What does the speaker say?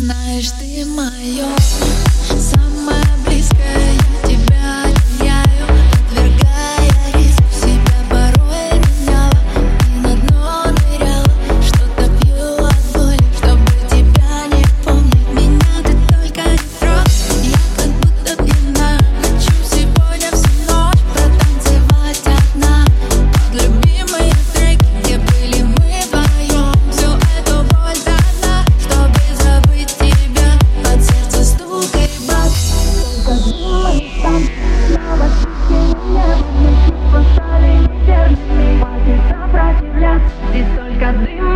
Знаешь, ты мое дым